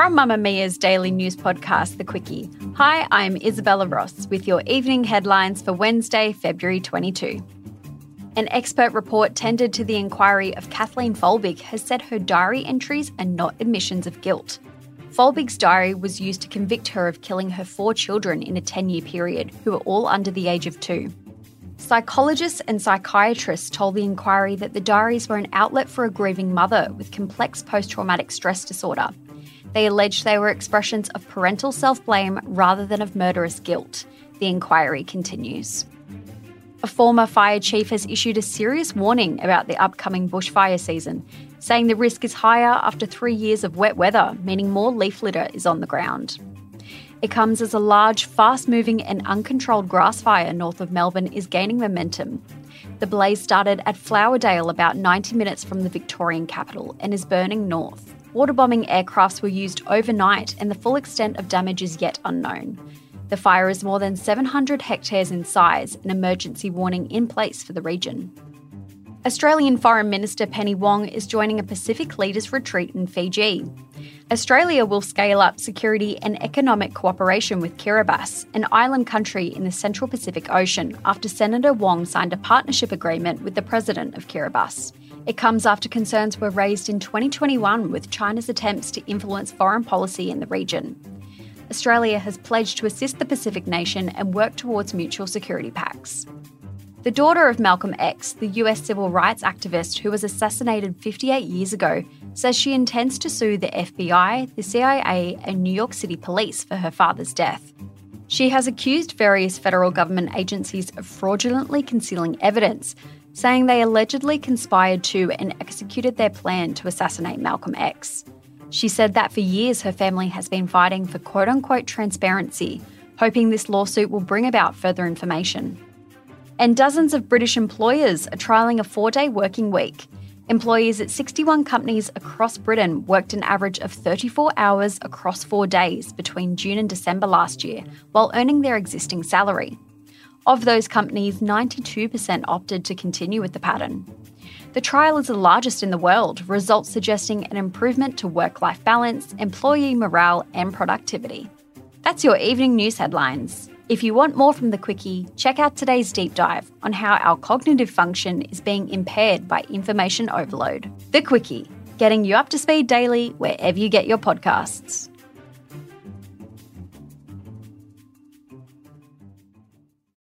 From Mamamia's daily news podcast, The Quicky. Hi, I'm Isabella Ross with your evening headlines for Wednesday, February 22. An expert report tendered to the inquiry of Kathleen Folbigg has said her diary entries are not admissions of guilt. Folbigg's diary was used to convict her of killing her four children in a 10 year period, who were all under the age of two. Psychologists and psychiatrists told the inquiry that the diaries were an outlet for a grieving mother with complex post traumatic stress disorder they alleged they were expressions of parental self blame rather than of murderous guilt. The inquiry continues. A former fire chief has issued a serious warning about the upcoming bushfire season, saying the risk is higher after three years of wet weather, meaning more leaf litter is on the ground. It comes as a large, fast moving, and uncontrolled grass fire north of Melbourne is gaining momentum. The blaze started at Flowerdale, about 90 minutes from the Victorian capital, and is burning north. Waterbombing aircrafts were used overnight, and the full extent of damage is yet unknown. The fire is more than 700 hectares in size, an emergency warning in place for the region. Australian Foreign Minister Penny Wong is joining a Pacific Leaders Retreat in Fiji. Australia will scale up security and economic cooperation with Kiribati, an island country in the Central Pacific Ocean, after Senator Wong signed a partnership agreement with the President of Kiribati. It comes after concerns were raised in 2021 with China's attempts to influence foreign policy in the region. Australia has pledged to assist the Pacific nation and work towards mutual security pacts. The daughter of Malcolm X, the US civil rights activist who was assassinated 58 years ago, says she intends to sue the FBI, the CIA, and New York City police for her father's death. She has accused various federal government agencies of fraudulently concealing evidence, saying they allegedly conspired to and executed their plan to assassinate Malcolm X. She said that for years her family has been fighting for quote unquote transparency, hoping this lawsuit will bring about further information. And dozens of British employers are trialling a four day working week. Employees at 61 companies across Britain worked an average of 34 hours across four days between June and December last year, while earning their existing salary. Of those companies, 92% opted to continue with the pattern. The trial is the largest in the world, results suggesting an improvement to work life balance, employee morale, and productivity. That's your evening news headlines. If you want more from the Quicky, check out today's deep dive on how our cognitive function is being impaired by information overload. The Quicky, getting you up to speed daily wherever you get your podcasts.